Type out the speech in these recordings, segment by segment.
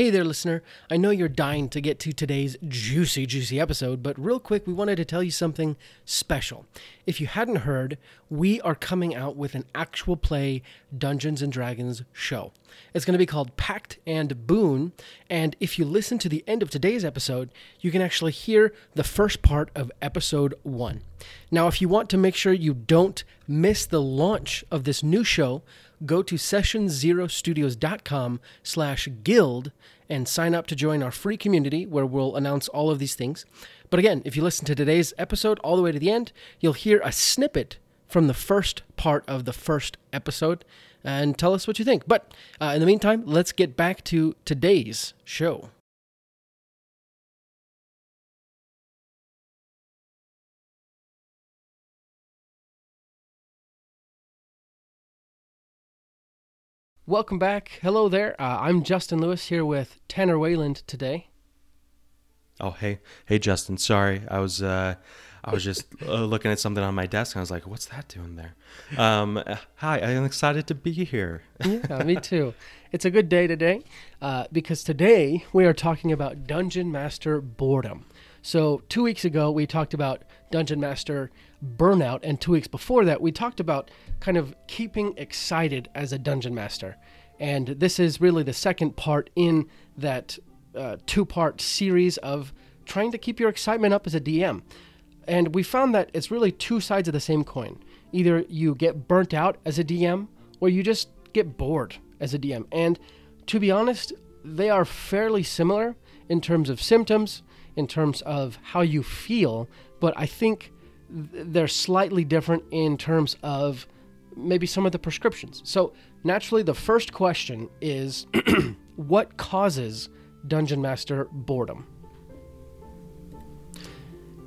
Hey there, listener. I know you're dying to get to today's juicy, juicy episode, but real quick, we wanted to tell you something special. If you hadn't heard, we are coming out with an actual play Dungeons and Dragons show. It's going to be called Pact and Boon, and if you listen to the end of today's episode, you can actually hear the first part of episode one. Now, if you want to make sure you don't miss the launch of this new show, go to sessionzerostudios.com slash guild and sign up to join our free community where we'll announce all of these things. But again, if you listen to today's episode all the way to the end, you'll hear a snippet from the first part of the first episode and tell us what you think. But uh, in the meantime, let's get back to today's show. Welcome back. Hello there. Uh, I'm Justin Lewis here with Tanner Wayland today. Oh hey hey Justin, sorry I was uh, I was just uh, looking at something on my desk and I was like, what's that doing there? Um, uh, hi, I'm excited to be here. yeah, me too. It's a good day today uh, because today we are talking about Dungeon Master boredom. So, two weeks ago, we talked about Dungeon Master burnout, and two weeks before that, we talked about kind of keeping excited as a Dungeon Master. And this is really the second part in that uh, two part series of trying to keep your excitement up as a DM. And we found that it's really two sides of the same coin. Either you get burnt out as a DM, or you just get bored as a DM. And to be honest, they are fairly similar in terms of symptoms, in terms of how you feel, but I think they're slightly different in terms of maybe some of the prescriptions. So, naturally, the first question is what causes Dungeon Master boredom?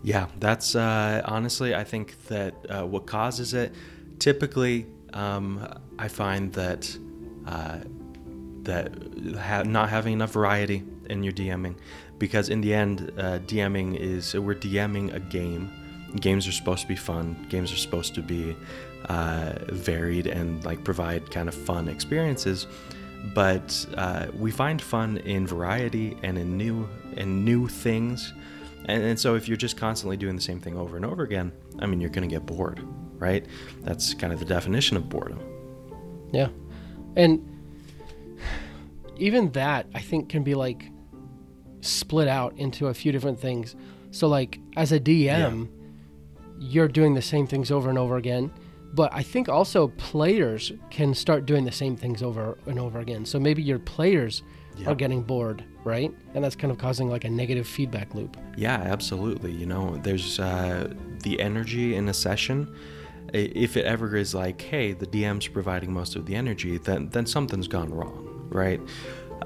Yeah, that's uh, honestly, I think that uh, what causes it. Typically, um, I find that uh, that ha- not having enough variety in your DMing, because in the end, uh, DMing is we're DMing a game. Games are supposed to be fun. Games are supposed to be uh, varied and like provide kind of fun experiences. But uh, we find fun in variety and in new and new things. And, and so if you're just constantly doing the same thing over and over again, I mean, you're going to get bored, right? That's kind of the definition of boredom. Yeah. And even that, I think, can be like split out into a few different things. So, like, as a DM, you're doing the same things over and over again. But I think also players can start doing the same things over and over again. So maybe your players Yeah. are getting bored, right? And that's kind of causing like a negative feedback loop. Yeah, absolutely. You know, there's uh, the energy in a session. If it ever is like, hey, the DM's providing most of the energy, then then something's gone wrong, right?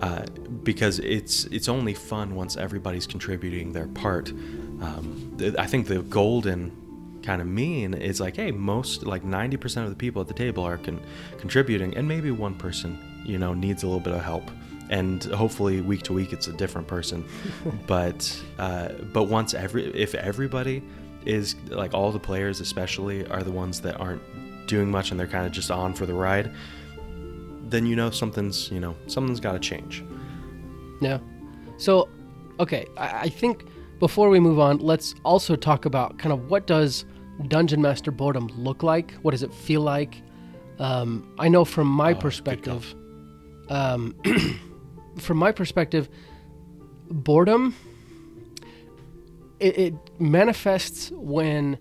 Uh, because it's it's only fun once everybody's contributing their part. Um, th- I think the golden kind of mean is like, hey, most like 90% of the people at the table are con- contributing, and maybe one person, you know, needs a little bit of help. And hopefully, week to week, it's a different person. but uh, but once every if everybody is like all the players, especially, are the ones that aren't doing much and they're kind of just on for the ride, then you know something's you know something's got to change. Yeah. So, okay, I, I think before we move on, let's also talk about kind of what does Dungeon Master boredom look like? What does it feel like? Um, I know from my Oh, perspective, um, from my perspective, boredom it, it manifests when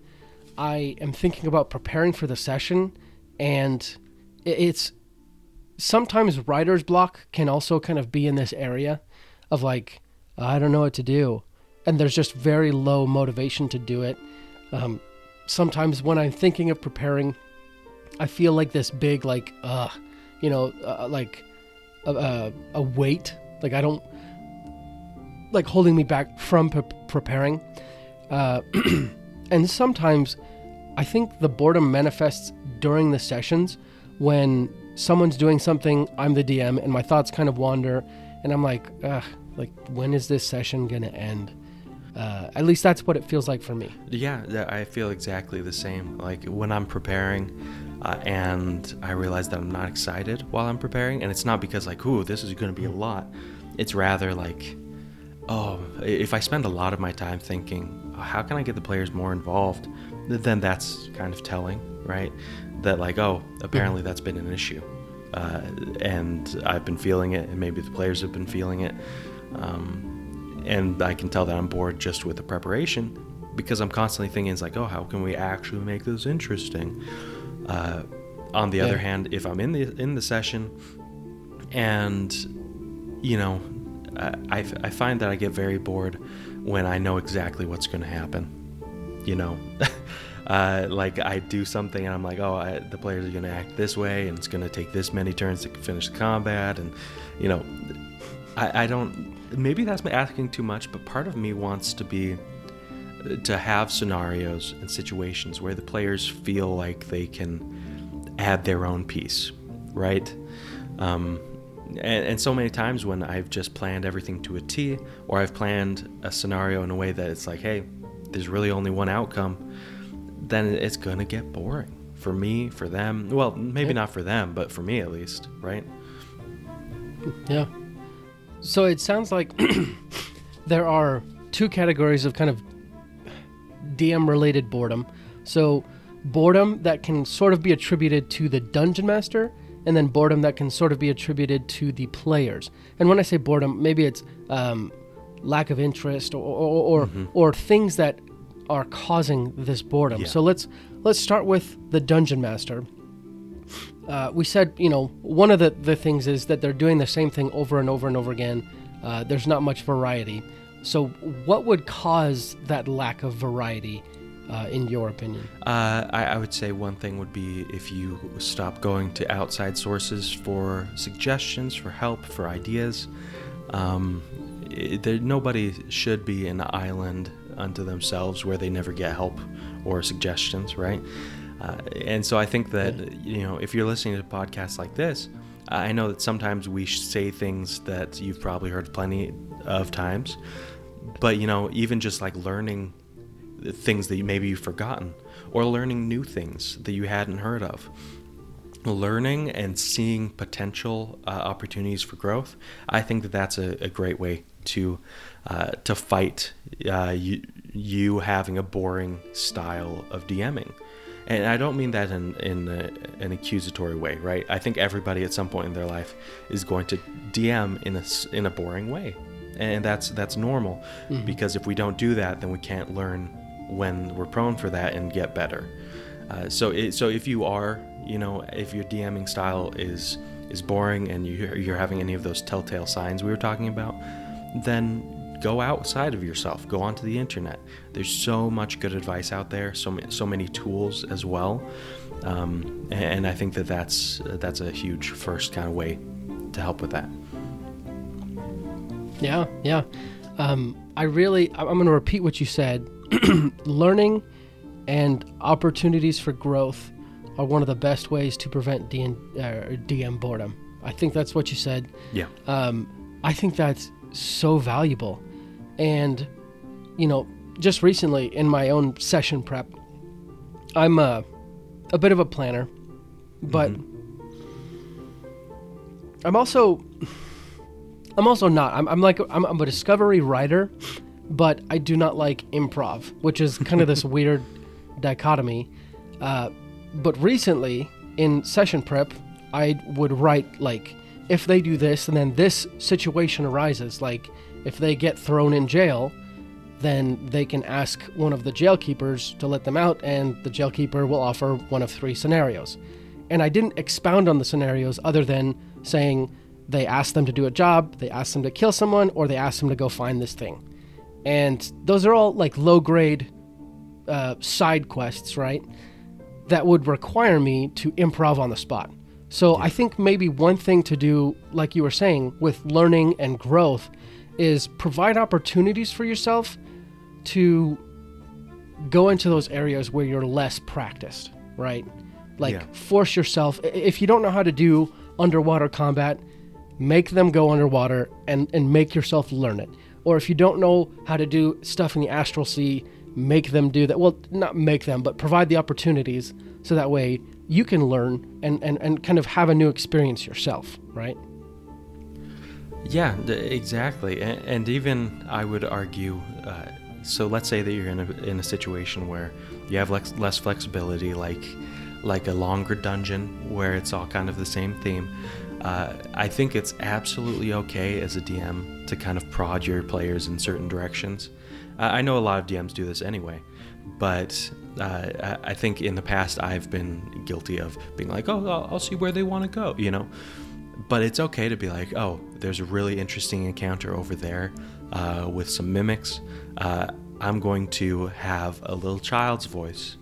I am thinking about preparing for the session, and it, it's sometimes writer's block can also kind of be in this area of like I don't know what to do, and there's just very low motivation to do it. Um, sometimes when I'm thinking of preparing, I feel like this big like uh, you know, uh, like a, a, a weight. Like I don't like holding me back from pre- preparing. Uh, and sometimes I think the boredom manifests during the sessions when someone's doing something, I'm the DM, and my thoughts kind of wander, and I'm like, Ugh, like when is this session gonna end? Uh, at least that's what it feels like for me. Yeah, I feel exactly the same. Like when I'm preparing, uh, and I realize that I'm not excited while I'm preparing, and it's not because like, ooh, this is to be a lot. It's rather like, oh, if I spend a lot of my time thinking, how can I get the players more involved, then that's kind of telling, right? That like, oh, apparently that's been an issue, uh, and I've been feeling it, and maybe the players have been feeling it, um, and I can tell that I'm bored just with the preparation because I'm constantly thinking it's like, oh, how can we actually make this interesting? Uh, on the yeah. other hand, if I'm in the in the session, and you know, I, I find that I get very bored when I know exactly what's going to happen. You know, uh, like I do something and I'm like, oh, I, the players are going to act this way, and it's going to take this many turns to finish the combat, and you know, I, I don't. Maybe that's me asking too much, but part of me wants to be to have scenarios and situations where the players feel like they can add their own piece, right? Um, and, and, so many times when I've just planned everything to a T, or I've planned a scenario in a way that it's like, hey, there's really only one outcome, then it's gonna get boring for me, for them. Well, maybe yeah. not for them, but for me at least, right? Yeah. So it sounds like there are two categories of kind of DM related boredom. So, boredom that can sort of be attributed to the dungeon master, and then boredom that can sort of be attributed to the players. And when I say boredom, maybe it's um, lack of interest or or, or, mm-hmm. or, things that are causing this boredom. Yeah. So let's let's start with the dungeon master. Uh, we said, you know, one of the, the things is that they're doing the same thing over and over and over again. Uh, there's not much variety. So, what would cause that lack of variety, uh, in your opinion? Uh, I, I, would say one thing would be if you stop going to outside sources for suggestions, for help, for ideas. Um, it, there, nobody should be an island unto themselves where they never get help or suggestions, right? Uh, and so I think that you know if you're listening to podcasts like this, I know that sometimes we say things that you've probably heard plenty of times, but you know, even just like learning things that maybe you've forgotten or learning new things that you hadn't heard of. Learning and seeing potential uh, opportunities for growth, I think that that's a, a great way to uh, to fight uh, you, you having a boring style of DMing. And I don't mean that in, in a, an accusatory way, right? I think everybody at some point in their life is going to DM in a, in a boring way and that's that's normal mm-hmm. because if we don't do that then we can't learn when we're prone for that and get better uh, so it, so if you are you know if your DMing style is is boring and you, you're having any of those telltale signs we were talking about then go outside of yourself go onto the internet there's so much good advice out there so so many tools as well um, and, I think that that's that's a huge first kind of way to help with that yeah, yeah. Um, I really, I'm going to repeat what you said. Learning and opportunities for growth are one of the best ways to prevent DM, uh, DM boredom. I think that's what you said. Yeah. Um, I think that's so valuable. And, you know, just recently in my own session prep, I'm a, a bit of a planner, but mm-hmm. I'm also I'm also not. I'm, I'm like I'm, I'm a discovery writer, but I do not like improv, which is kind of this weird dichotomy. Uh, but recently in session prep, I would write like if they do this and then this situation arises, like if they get thrown in jail, then they can ask one of the jailkeepers to let them out, and the jailkeeper will offer one of three scenarios. And I didn't expound on the scenarios other than saying they ask them to do a job, they ask them to kill someone, or they ask them to go find this thing. And those are all like low grade uh, side quests, right? That would require me to improv on the spot. So yeah. I think maybe one thing to do, like you were saying, with learning and growth is provide opportunities for yourself to go into those areas where you're less practiced, right? Like yeah. force yourself. If you don't know how to do underwater combat, make them go underwater and, and make yourself learn it. Or if you don't know how to do stuff in the astral sea, make them do that. Well, not make them, but provide the opportunities so that way you can learn and, and, and kind of have a new experience yourself, right? Yeah, d- exactly. And, and even I would argue. Uh, so let's say that you're in a in a situation where you have less, less flexibility, like like a longer dungeon where it's all kind of the same theme. Uh, I think it's absolutely okay as a DM to kind of prod your players in certain directions. I know a lot of DMs do this anyway, but uh, I think in the past I've been guilty of being like, oh, I'll, I'll see where they want to go, you know? But it's okay to be like, oh, there's a really interesting encounter over there uh, with some mimics. Uh, I'm going to have a little child's voice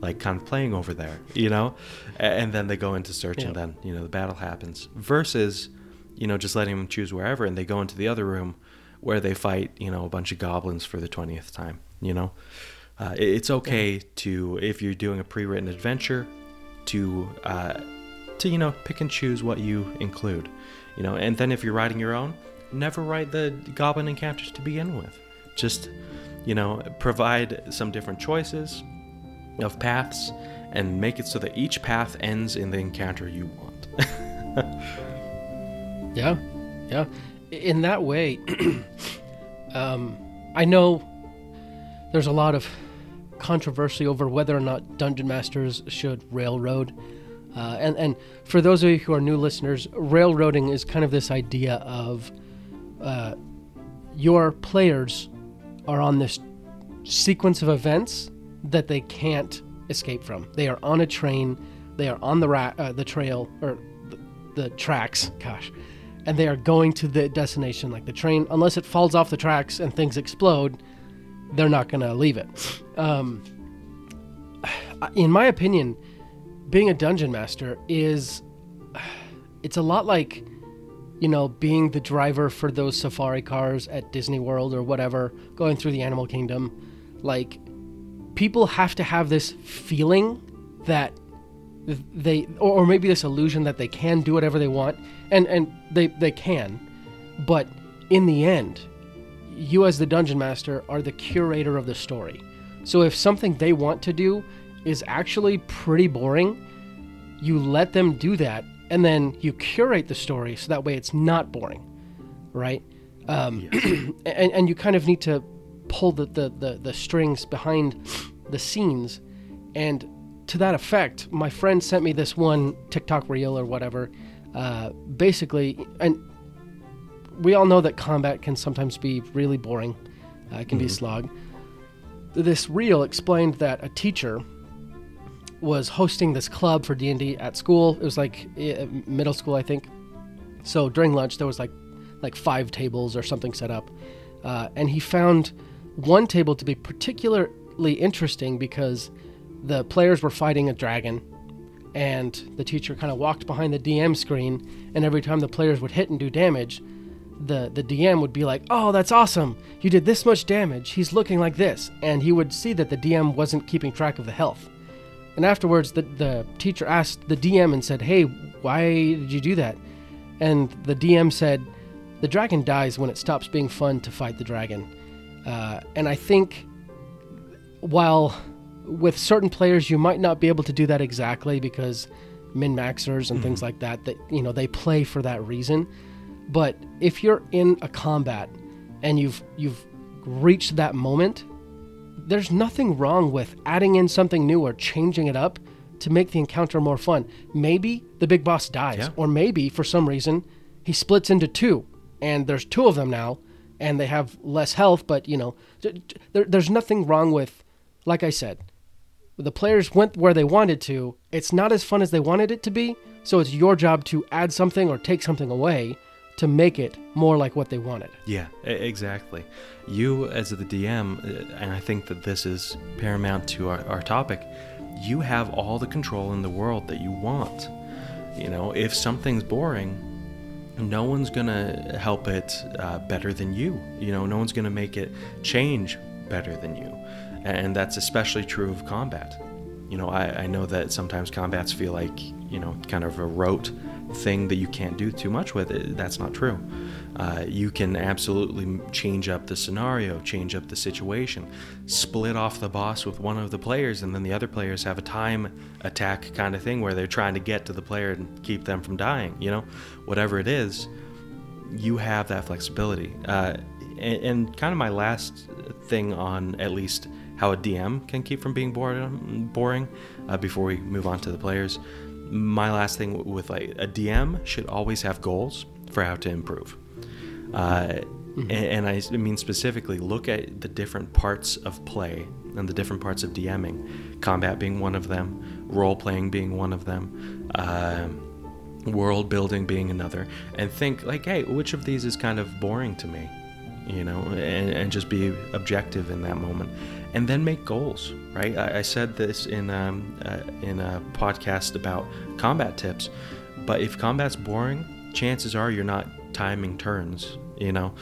like kind of playing over there, you know? And then they go into search yeah. and then, you know, the battle happens. Versus, you know, just letting them choose wherever and they go into the other room where they fight, you know, a bunch of goblins for the 20th time, you know? Uh, it's okay yeah. to, if you're doing a pre written adventure, to, uh, to, you know, pick and choose what you include, you know? And then if you're writing your own, never write the goblin encounters to begin with. Just, you know, provide some different choices of paths and make it so that each path ends in the encounter you want. yeah, yeah. In that way, um, I know there's a lot of controversy over whether or not dungeon masters should railroad. Uh, and, and for those of you who are new listeners, railroading is kind of this idea of uh, your players are on this sequence of events that they can't escape from. They are on a train, they are on the ra- uh, the trail or the, the tracks, gosh, and they are going to the destination. Like the train, unless it falls off the tracks and things explode, they're not going to leave it. Um, in my opinion, being a dungeon master is it's a lot like you know being the driver for those safari cars at Disney World or whatever going through the animal kingdom. Like people have to have this feeling that they or, maybe this illusion that they can do whatever they want and and they they can. But in the end you as the dungeon master are the curator of the story. So if something they want to do is actually pretty boring you let them do that and then you curate the story so that way it's not boring right um, yes. and, and you kind of need to pull the, the, the, the strings behind the scenes. And to that effect, my friend sent me this one TikTok reel or whatever. Uh, basically, and we all know that combat can sometimes be really boring. Uh, it can mm-hmm. be a slog. This reel explained that a teacher was hosting this club for D&D at school. It was like uh, middle school, I think. So during lunch, there was like like five tables or something set up, uh, and he found one table to be particularly interesting because the players were fighting a dragon and the teacher kind of walked behind the DM screen and every time the players would hit and do damage the the DM would be like, "Oh, that's awesome. You did this much damage. He's looking like this." And he would see that the DM wasn't keeping track of the health. And afterwards the the teacher asked the DM and said, "Hey, why did you do that?" And the DM said, "The dragon dies when it stops being fun to fight the dragon." Uh, and I think while with certain players you might not be able to do that exactly because min maxers and mm-hmm. things like that that you know they play for that reason but if you're in a combat and you've you've reached that moment there's nothing wrong with adding in something new or changing it up to make the encounter more fun maybe the big boss dies yeah. or maybe for some reason he splits into two and there's two of them now and they have less health. But you know, there, there's nothing wrong with, like I said, the players went where they wanted to. It's not as fun as they wanted it to be. So it's your job to add something or take something away to make it more like what they wanted. Yeah, exactly. You, as the DM, uh, and I think that this is paramount to our, our topic, you have all the control in the world that you want. You know, if something's boring, no one's gonna help it uh, better than you. You know, no one's gonna make it change better than you, and that's especially true of combat. You know, I, I know that sometimes combats feel like you know kind of a rote thing that you can't do too much with. It, that's not true. Uh, you can absolutely change up the scenario, change up the situation, split off the boss with one of the players, and then the other players have a time attack kind of thing where they're trying to get to the player and keep them from dying. You know, whatever it is, you have that flexibility. Uh, and, and, kind of my last thing on at least how a DM can keep from being bored, boring uh, before we move on to the players. My last thing with like a DM should always have goals for how to improve. Uh, mm-hmm. and, and I mean specifically, look at the different parts of play and the different parts of DMing. Combat being one of them, role playing being one of them. Uh, world building being another and think like hey which of these is kind of boring to me you know and, and just be objective in that moment. And then make goals right? I, I said this in um, uh, in a podcast about combat tips but if combat's boring chances are you're not timing turns you know?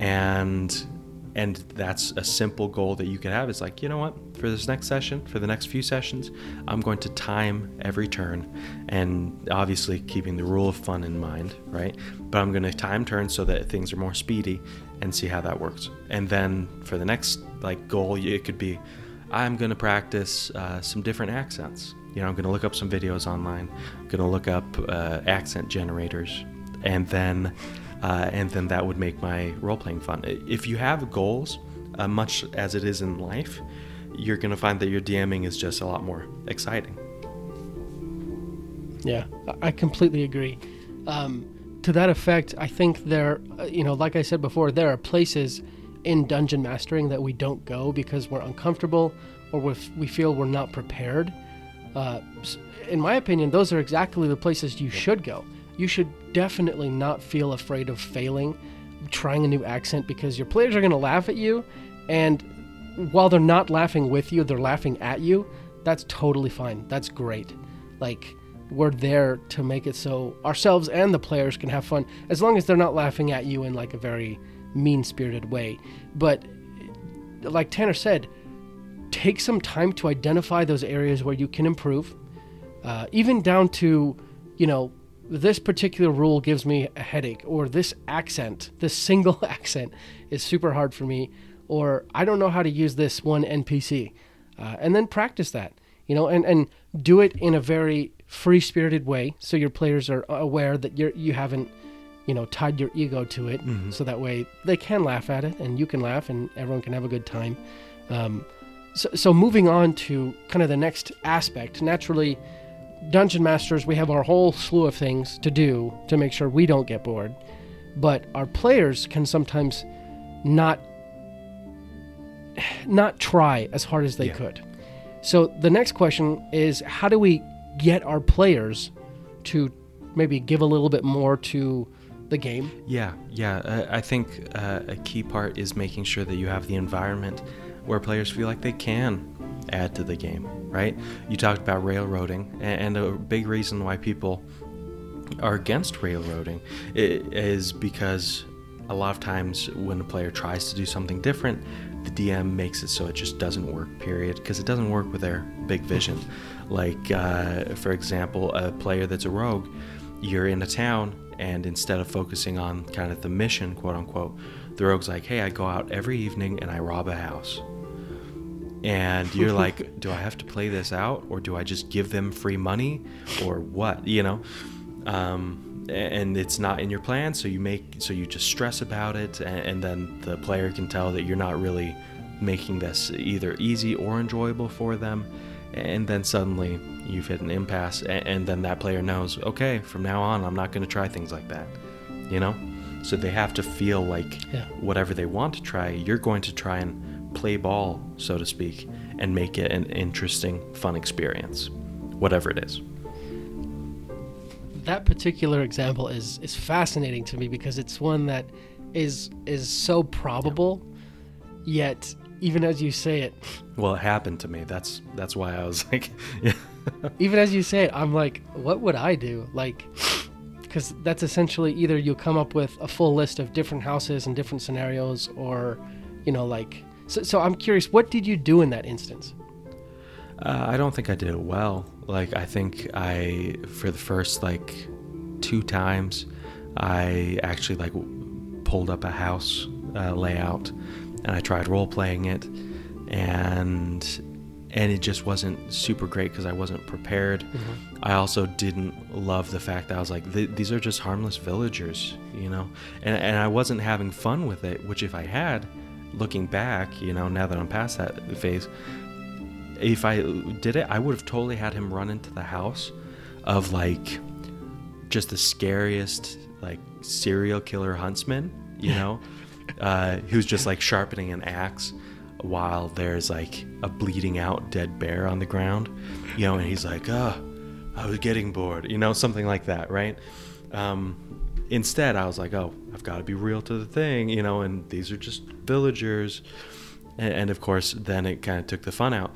And and that's a simple goal that you can have. It's like you know what? For this next session for the next few sessions i'm going to time every turn and obviously keeping the rule of fun in mind right? But i'm going to time turns so that things are more speedy and see how that works and then for the next like goal it could be i'm going to practice uh, some different accents you know i'm going to look up some videos online i'm going to look up uh, accent generators and then uh, and then that would make my role playing fun. If you have goals, uh, much as it is in life, you're going to find that your DMing is just a lot more exciting. Yeah, I completely agree. Um, to that effect, I think there, uh, you know, like I said before, there are places in dungeon mastering that we don't go because we're uncomfortable or we feel we're not prepared. Uh, in my opinion, those are exactly the places you should go you should definitely not feel afraid of failing, trying a new accent, because your players are going to laugh at you. And while they're not laughing with you, they're laughing at you. That's totally fine. That's great. Like, we're there to make it so ourselves and the players can have fun, as long as they're not laughing at you in like a very mean spirited way. But, like Tanner said, take some time to identify those areas where you can improve, uh, even down to, you know, this particular rule gives me a headache, or this accent, this single accent is super hard for me, or I don't know how to use this one NPC. Uh, and then practice that, you know, and, and do it in a very free spirited way so your players are aware that you're, you haven't, you know, tied your ego to it. Mm-hmm. So that way they can laugh at it and you can laugh and everyone can have a good time. Um, so, so moving on to kind of the next aspect, naturally, dungeon masters, we have our whole slew of things to do to make sure we don't get bored. But our players can sometimes not not try as hard as they yeah. could. So the next question is how do we get our players to maybe give a little bit more to the game? Yeah, yeah. I think uh, a key part is making sure that you have the environment where players feel like they can add to the game, right? You talked about railroading, and a big reason why people are against railroading is because a lot of times when a player tries to do something different, the DM makes it so it just doesn't work, period, because it doesn't work with their big vision. Like, uh, for example, a player that's a rogue, you're in a town, and instead of focusing on kind of the mission, quote unquote, the rogue's like, hey, I go out every evening and I rob a house. And you're like do i have to play this out or do i just give them free money or what? You know? Um, and it's not in your plan so you make so you just stress about it and, and, then the player can tell that you're not really making this either easy or enjoyable for them and then suddenly you've hit an impasse and, then that player knows okay from now on i'm not going to try things like that you know so they have to feel like yeah. whatever they want to try you're going to try and play ball, so to speak, and make it an interesting, fun experience, whatever it is. That particular example is is fascinating to me because it's one that is is so probable, yeah. yet even as you say it. Well, it happened to me. That's that's why I was like, yeah. even as you say it, I'm like, what would I do? Like, because that's essentially either you come up with a full list of different houses and different scenarios, or you know, like so, so I'm curious, what did you do in that instance? Uh, I don't think I did it well. Like, I think I, for the first like two times, I actually like pulled up a house uh, layout and I tried role playing it. And and it just wasn't super great because I wasn't prepared. Mm-hmm. I also didn't love the fact that I was like, these are just harmless villagers, you know, and and I wasn't having fun with it. Which if I had, looking back, you know, now that I'm past that phase, if I did it, I would have totally had him run into the house of like just the scariest like serial killer huntsman, you know, uh, who's just like sharpening an axe while there's like a bleeding out dead bear on the ground, you know, and he's like, oh, I was getting bored, you know, something like that, right? Um, instead, I was like, oh, I've got to be real to the thing, you know, and these are just villagers. And, and of course, then it kind of took the fun out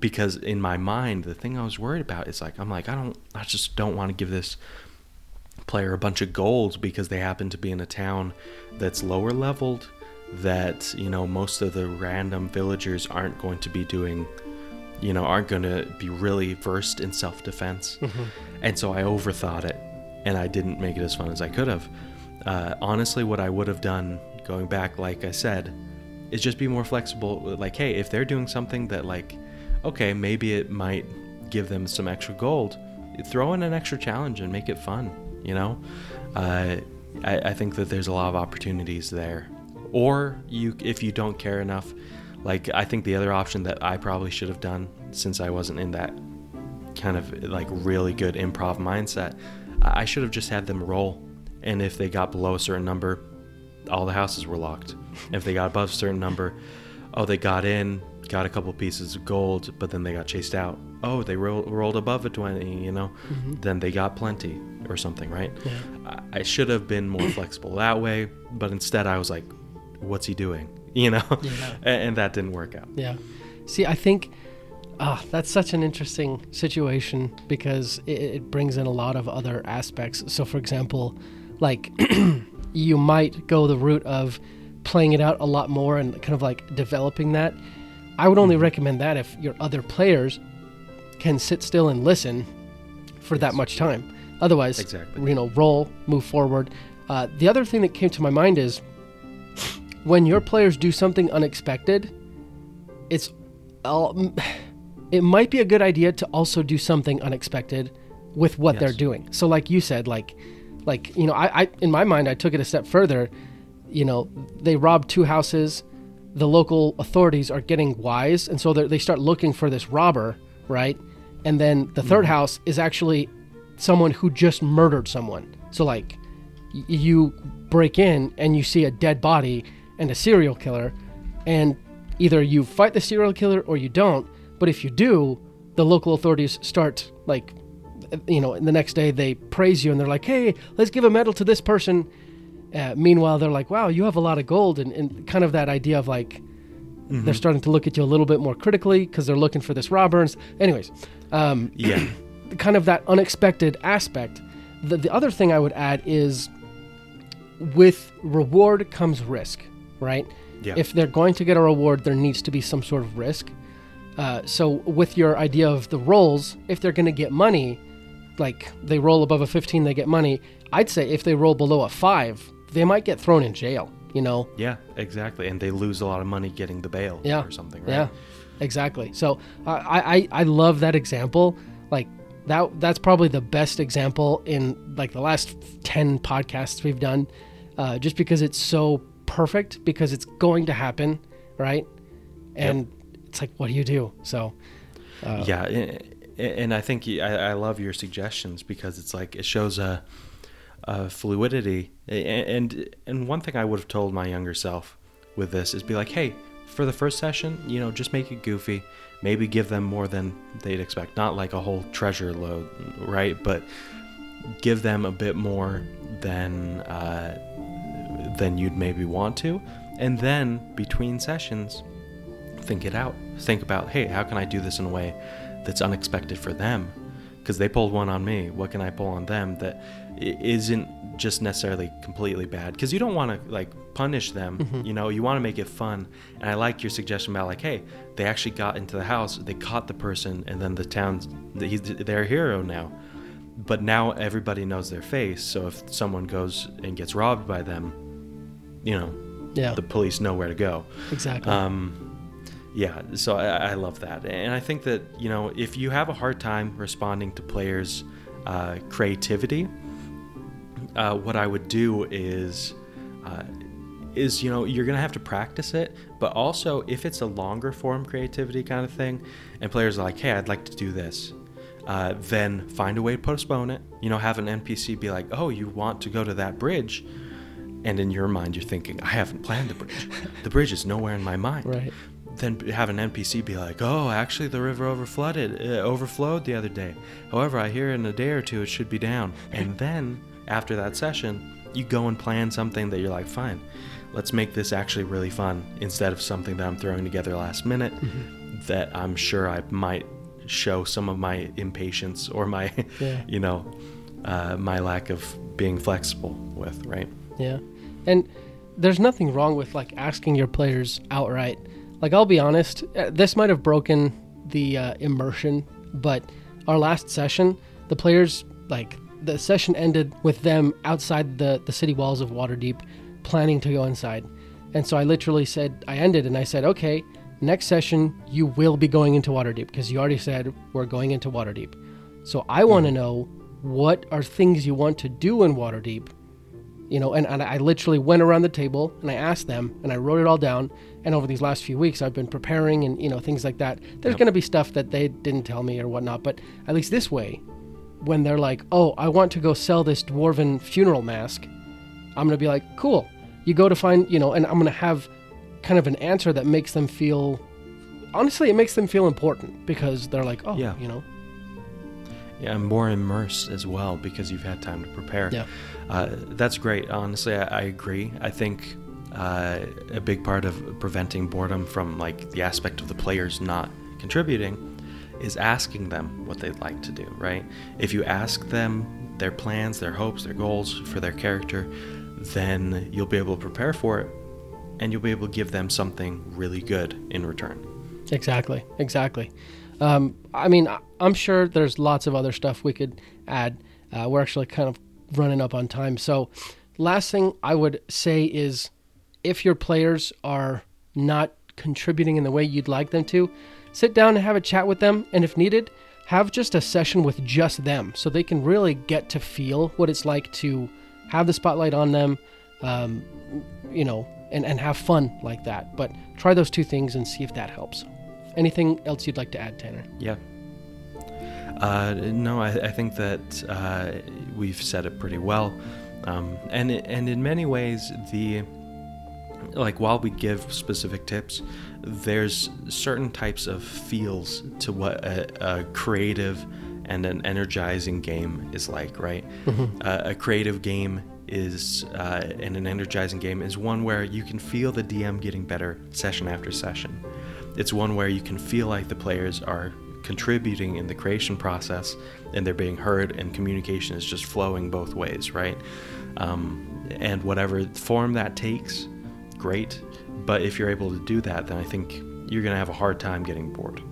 because in my mind, the thing I was worried about is like, I'm like, I don't, I just don't want to give this player a bunch of gold because they happen to be in a town that's lower leveled that you know most of the random villagers aren't going to be doing you know aren't going to be really versed in self-defense. And so i overthought it and i didn't make it as fun as i could have. Uh, honestly what i would have done going back like i said is just be more flexible. Like hey if they're doing something that like okay maybe it might give them some extra gold throw in an extra challenge and make it fun you know? Uh, I, I think that there's a lot of opportunities there. Or you if you don't care enough like i think the other option that i probably should have done since i wasn't in that kind of like really good improv mindset i I should have just had them roll. And if they got below a certain number all the houses were locked. If they got above a certain number oh they got in got a couple pieces of gold but then they got chased out oh they ro- rolled above a 20 you know then they got plenty or something right Yeah. I- I should have been more flexible that way, but instead I was like, "What's he doing?" You know, Yeah. A- and that didn't work out. Yeah. See, I think ah, that's such an interesting situation because it, it brings in a lot of other aspects. So, for example, like you might go the route of playing it out a lot more and kind of like developing that. I would only recommend that if your other players can sit still and listen for that much time. Otherwise, Exactly. you know, roll, move forward. Uh, the other thing that came to my mind is when your players do something unexpected, it's all, it might be a good idea to also do something unexpected with what they're doing. So, like you said, like, like you know, I, I in my mind, I took it a step further. You know, they robbed two houses. The local authorities are getting wise, and so they're- start looking for this robber, right? And then the third hmm. house is actually someone who just murdered someone. So like y- you break in and you see a dead body and a serial killer and either you fight the serial killer or you don't, but if you do, the local authorities start like you know, the next day they praise you and they're like, "Hey, let's give a medal to this person." Uh, meanwhile, they're like, "Wow, you have a lot of gold," and, and kind of that idea of like they're starting to look at you a little bit more critically because they're looking for this robber. And s- anyways, um, Yeah, kind of that unexpected aspect. The, the other thing I would add is with reward comes risk, right? yeah, If they're going to get a reward, there needs to be some sort of risk. Uh, so, with your idea of the rolls, if they're going to get money, like they roll above a 15, they get money. I'd say if they roll below a 5, they might get thrown in jail, you know? yeah, exactly. And they lose a lot of money getting the bail Yeah. or something, right? Yeah, exactly. So uh, I, I I love that example. Like that that's probably the best example in like the last ten podcasts we've done, uh, just because it's so perfect because it's going to happen, right? And it's like, what do you do? So uh, yeah, and I think I, love your suggestions because it's like it shows a, a fluidity. And and one thing I would have told my younger self with this is be like, hey, for the first session, you know, just make it goofy. Maybe give them more than they'd expect, not like a whole treasure load, right? But give them a bit more than uh, than you'd maybe want to, and then between sessions, think it out. Think about, hey, how can I do this in a way that's unexpected for them? Because they pulled one on me. What can I pull on them that isn't just necessarily completely bad? Because you don't want to like punish them. You know, you want to make it fun. And I like your suggestion about like, hey, they actually got into the house, they caught the person, and then the town's he's their hero now. But now everybody knows their face. So if someone goes and gets robbed by them, you know, yeah, the police know where to go. exactly. Um, Yeah, so I, I love that, and I think that you know if you have a hard time responding to players' uh, creativity, uh, what I would do is. Uh, is you know you're gonna have to practice it but also if it's a longer form creativity kind of thing and players are like hey i'd like to do this uh, then find a way to postpone it you know have an npc be like oh you want to go to that bridge and in your mind you're thinking i haven't planned the bridge the bridge is nowhere in my mind Right. Then have an npc be like oh actually the river overflooded uh, overflowed the other day however i hear in a day or two it should be down and then after that session you go and plan something that you're like fine let's make this actually really fun instead of something that i'm throwing together last minute that i'm sure i might show some of my impatience or my Yeah. you know uh, my lack of being flexible with right Yeah. And there's nothing wrong with like asking your players outright. Like I'll be honest, uh, this might have broken the uh, immersion, but our last session, the players like the session ended with them outside the the city walls of Waterdeep planning to go inside. And so I literally said I ended and I said, "Okay, next session you will be going into Waterdeep because you already said we're going into Waterdeep." So I want to know what are things you want to do in Waterdeep you know and, and i literally went around the table and i asked them and i wrote it all down and over these last few weeks i've been preparing and you know things like that there's Yep. going to be stuff that they didn't tell me or whatnot but at least this way when they're like oh i want to go sell this dwarven funeral mask i'm going to be like cool you go to find you know and i'm going to have kind of an answer that makes them feel honestly it makes them feel important because they're like oh Yeah. you know Yeah, I'm more immersed as well because you've had time to prepare. Yeah. Uh, that's great. Honestly, I, I agree. I think uh, a big part of preventing boredom from like the aspect of the players not contributing is asking them what they'd like to do, right? If you ask them their plans, their hopes, their goals for their character, then you'll be able to prepare for it and you'll be able to give them something really good in return. Exactly, exactly. Um, I mean, I'm sure there's lots of other stuff we could add. Uh, we're actually kind of running up on time. So, last thing I would say is if your players are not contributing in the way you'd like them to, sit down and have a chat with them. And if needed, have just a session with just them so they can really get to feel what it's like to have the spotlight on them, um, you know, and, and have fun like that. But try those two things and see if that helps. Anything else you'd like to add, Tanner? Yeah. Uh, no, I, I think that uh, we've said it pretty well, um, and and in many ways, the like while we give specific tips, there's certain types of feels to what a, a creative and an energizing game is like, right? Uh, a creative game is uh, and an energizing game is one where you can feel the DM getting better session after session. It's one where you can feel like the players are contributing in the creation process and they're being heard and communication is just flowing both ways, right? Um, and whatever form that takes, great. But if you're able to do that, then I think you're going to have a hard time getting bored.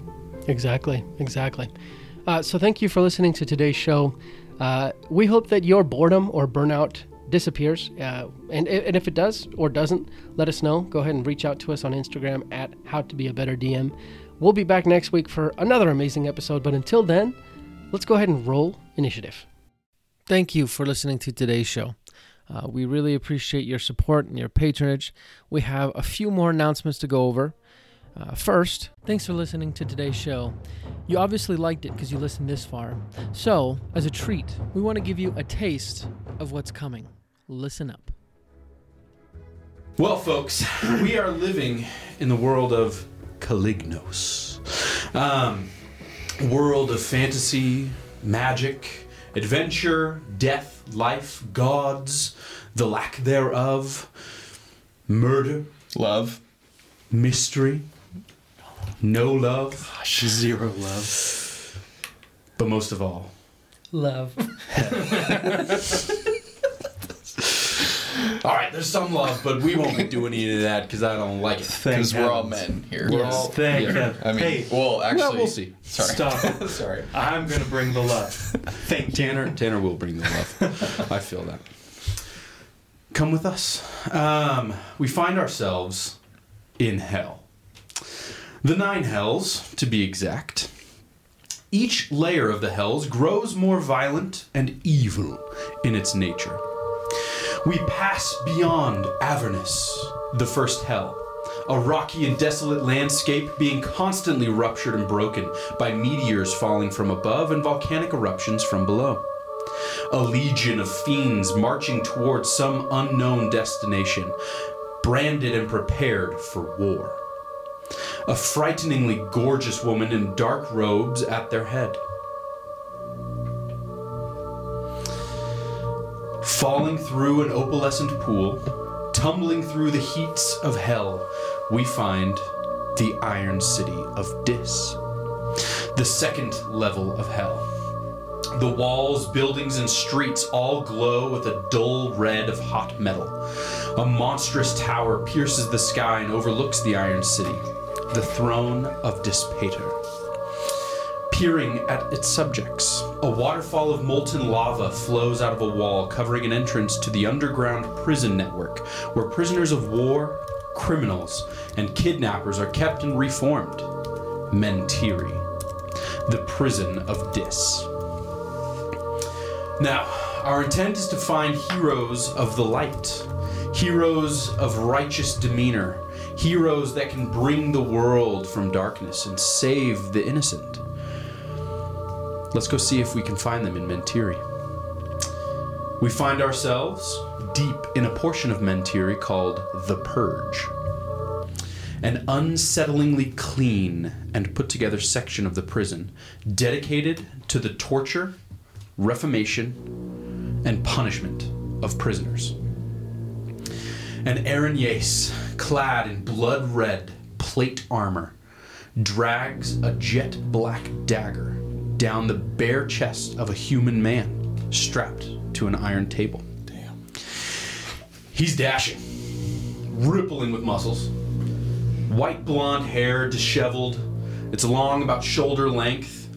Exactly, exactly. Uh, so thank you for listening to today's show. Uh, we hope that your boredom or burnout disappears, uh, and, and if it does or doesn't, let us know. Go ahead and reach out to us on Instagram at How to Be a Better DM. We'll be back next week for another amazing episode. But until then, let's go ahead and roll initiative. Thank you for listening to today's show. Uh, we really appreciate your support and your patronage. We have a few more announcements to go over. Uh, first, thanks for listening to today's show. You obviously liked it because you listened this far. So, as a treat, we want to give you a taste of what's coming. Listen up. Well, folks, we are living in the world of Calignos. Um, world of fantasy, magic, adventure, death, life, gods, the lack thereof, murder, Love. mystery, no love, Zero love. but most of all, Love. all right, there's some love, but we won't be doing any of that because I don't like it. Because we're all men here. We're all- Thank yeah. I mean, Hey, well, actually, we'll see. Sorry. Stop it. sorry. I'm going to bring the love. Thank Tanner, Tanner will bring the love. I feel that. Come with us. Um, we find ourselves in hell. The nine hells, to be exact. Each layer of the hells grows more violent and evil in its nature. We pass beyond Avernus, the first hell, a rocky and desolate landscape being constantly ruptured and broken by meteors falling from above and volcanic eruptions from below. A legion of fiends marching towards some unknown destination, branded and prepared for war a frighteningly gorgeous woman in dark robes at their head. Falling through an opalescent pool, tumbling through the heats of hell, we find the Iron City of Dis, the second level of hell. The walls, buildings, and streets all glow with a dull red of hot metal. A monstrous tower pierces the sky and overlooks the Iron City the throne of Dispater. Peering at its subjects, a waterfall of molten lava flows out of a wall covering an entrance to the underground prison network, where prisoners of war, criminals, and kidnappers are kept and reformed. Mentiri, the prison of Dis. Now, our intent is to find heroes of the light, heroes of righteous demeanor, heroes that can bring the world from darkness and save the innocent. Let's go see if we can find them in Mentiri. We find ourselves deep in a portion of Mentiri called the Purge. An unsettlingly clean and put together section of the prison dedicated to the torture, reformation, and punishment of prisoners. And Aaron Yace, clad in blood red plate armor, drags a jet black dagger down the bare chest of a human man strapped to an iron table. Damn. He's dashing, rippling with muscles. White blonde hair, disheveled. It's long, about shoulder length.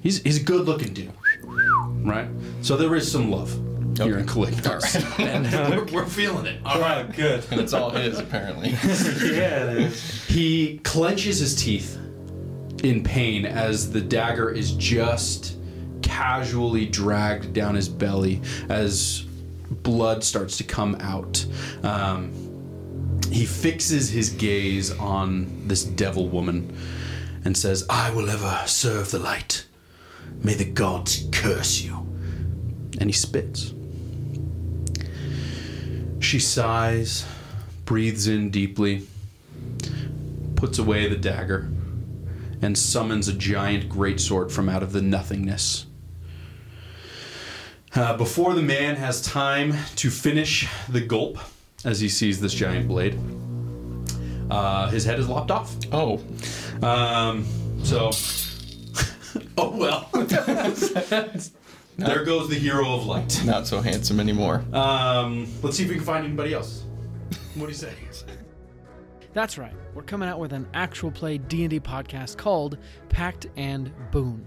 He's, he's a good looking dude, right? So there is some love here Okay. in Calignos. and uh, we're, we're feeling it. All right. good. And it's all his, apparently. yeah, it is. He clenches his teeth in pain as the dagger is just casually dragged down his belly as blood starts to come out. Um, he fixes his gaze on this devil woman and says, I will ever serve the light. May the gods curse you. And he spits. She sighs, breathes in deeply, puts away the dagger, and summons a giant greatsword from out of the nothingness. Uh, before the man has time to finish the gulp, as he sees this giant blade, uh, his head is lopped off. oh. Um, so, oh well. there goes the hero of light. Not so handsome anymore. Um, let's see if we can find anybody else. What do you say? That's right. We're coming out with an actual play D&D podcast called Pact and Boon.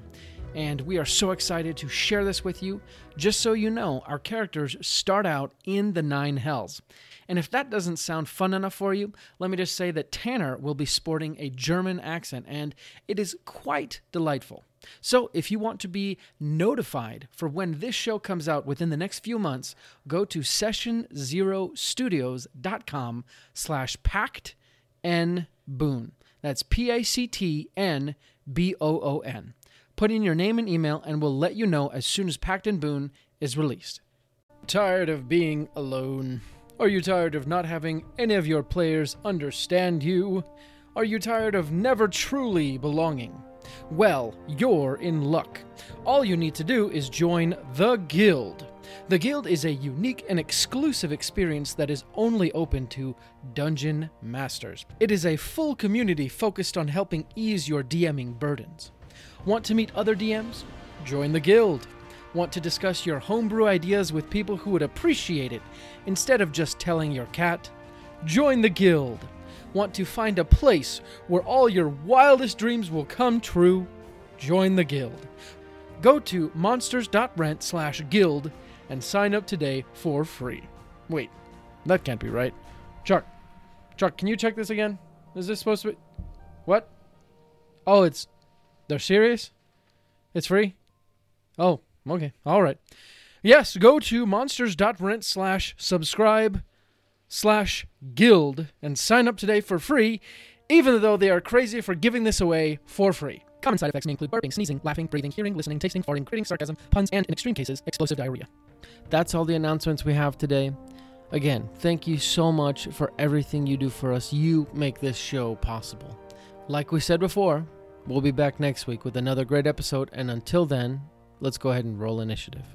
And we are so excited to share this with you. Just so you know, our characters start out in the Nine Hells. And if that doesn't sound fun enough for you, let me just say that Tanner will be sporting a German accent, and it is quite delightful. So, if you want to be notified for when this show comes out within the next few months, go to sessionzerostudios.com slash pact N Boon. That's P A C T N B O O N. Put in your name and email, and we'll let you know as soon as Pact and Boon is released. Tired of being alone? Are you tired of not having any of your players understand you? Are you tired of never truly belonging? Well, you're in luck. All you need to do is join the Guild. The Guild is a unique and exclusive experience that is only open to Dungeon Masters. It is a full community focused on helping ease your DMing burdens. Want to meet other DMs? Join the Guild. Want to discuss your homebrew ideas with people who would appreciate it instead of just telling your cat? Join the Guild. Want to find a place where all your wildest dreams will come true? Join the Guild. Go to monsters.rent slash guild and sign up today for free. Wait, that can't be right. Chuck, Chuck, can you check this again? Is this supposed to be? What? Oh, it's they're serious? It's free? Oh, okay. All right. Yes, go to monsters.rent slash subscribe slash guild and sign up today for free, even though they are crazy for giving this away for free. Common side effects may include burping, sneezing, laughing, breathing, hearing, listening, tasting, farting, creating sarcasm, puns, and in extreme cases, explosive diarrhea. That's all the announcements we have today. Again, thank you so much for everything you do for us. You make this show possible. Like we said before, we'll be back next week with another great episode, and until then, let's go ahead and roll initiative.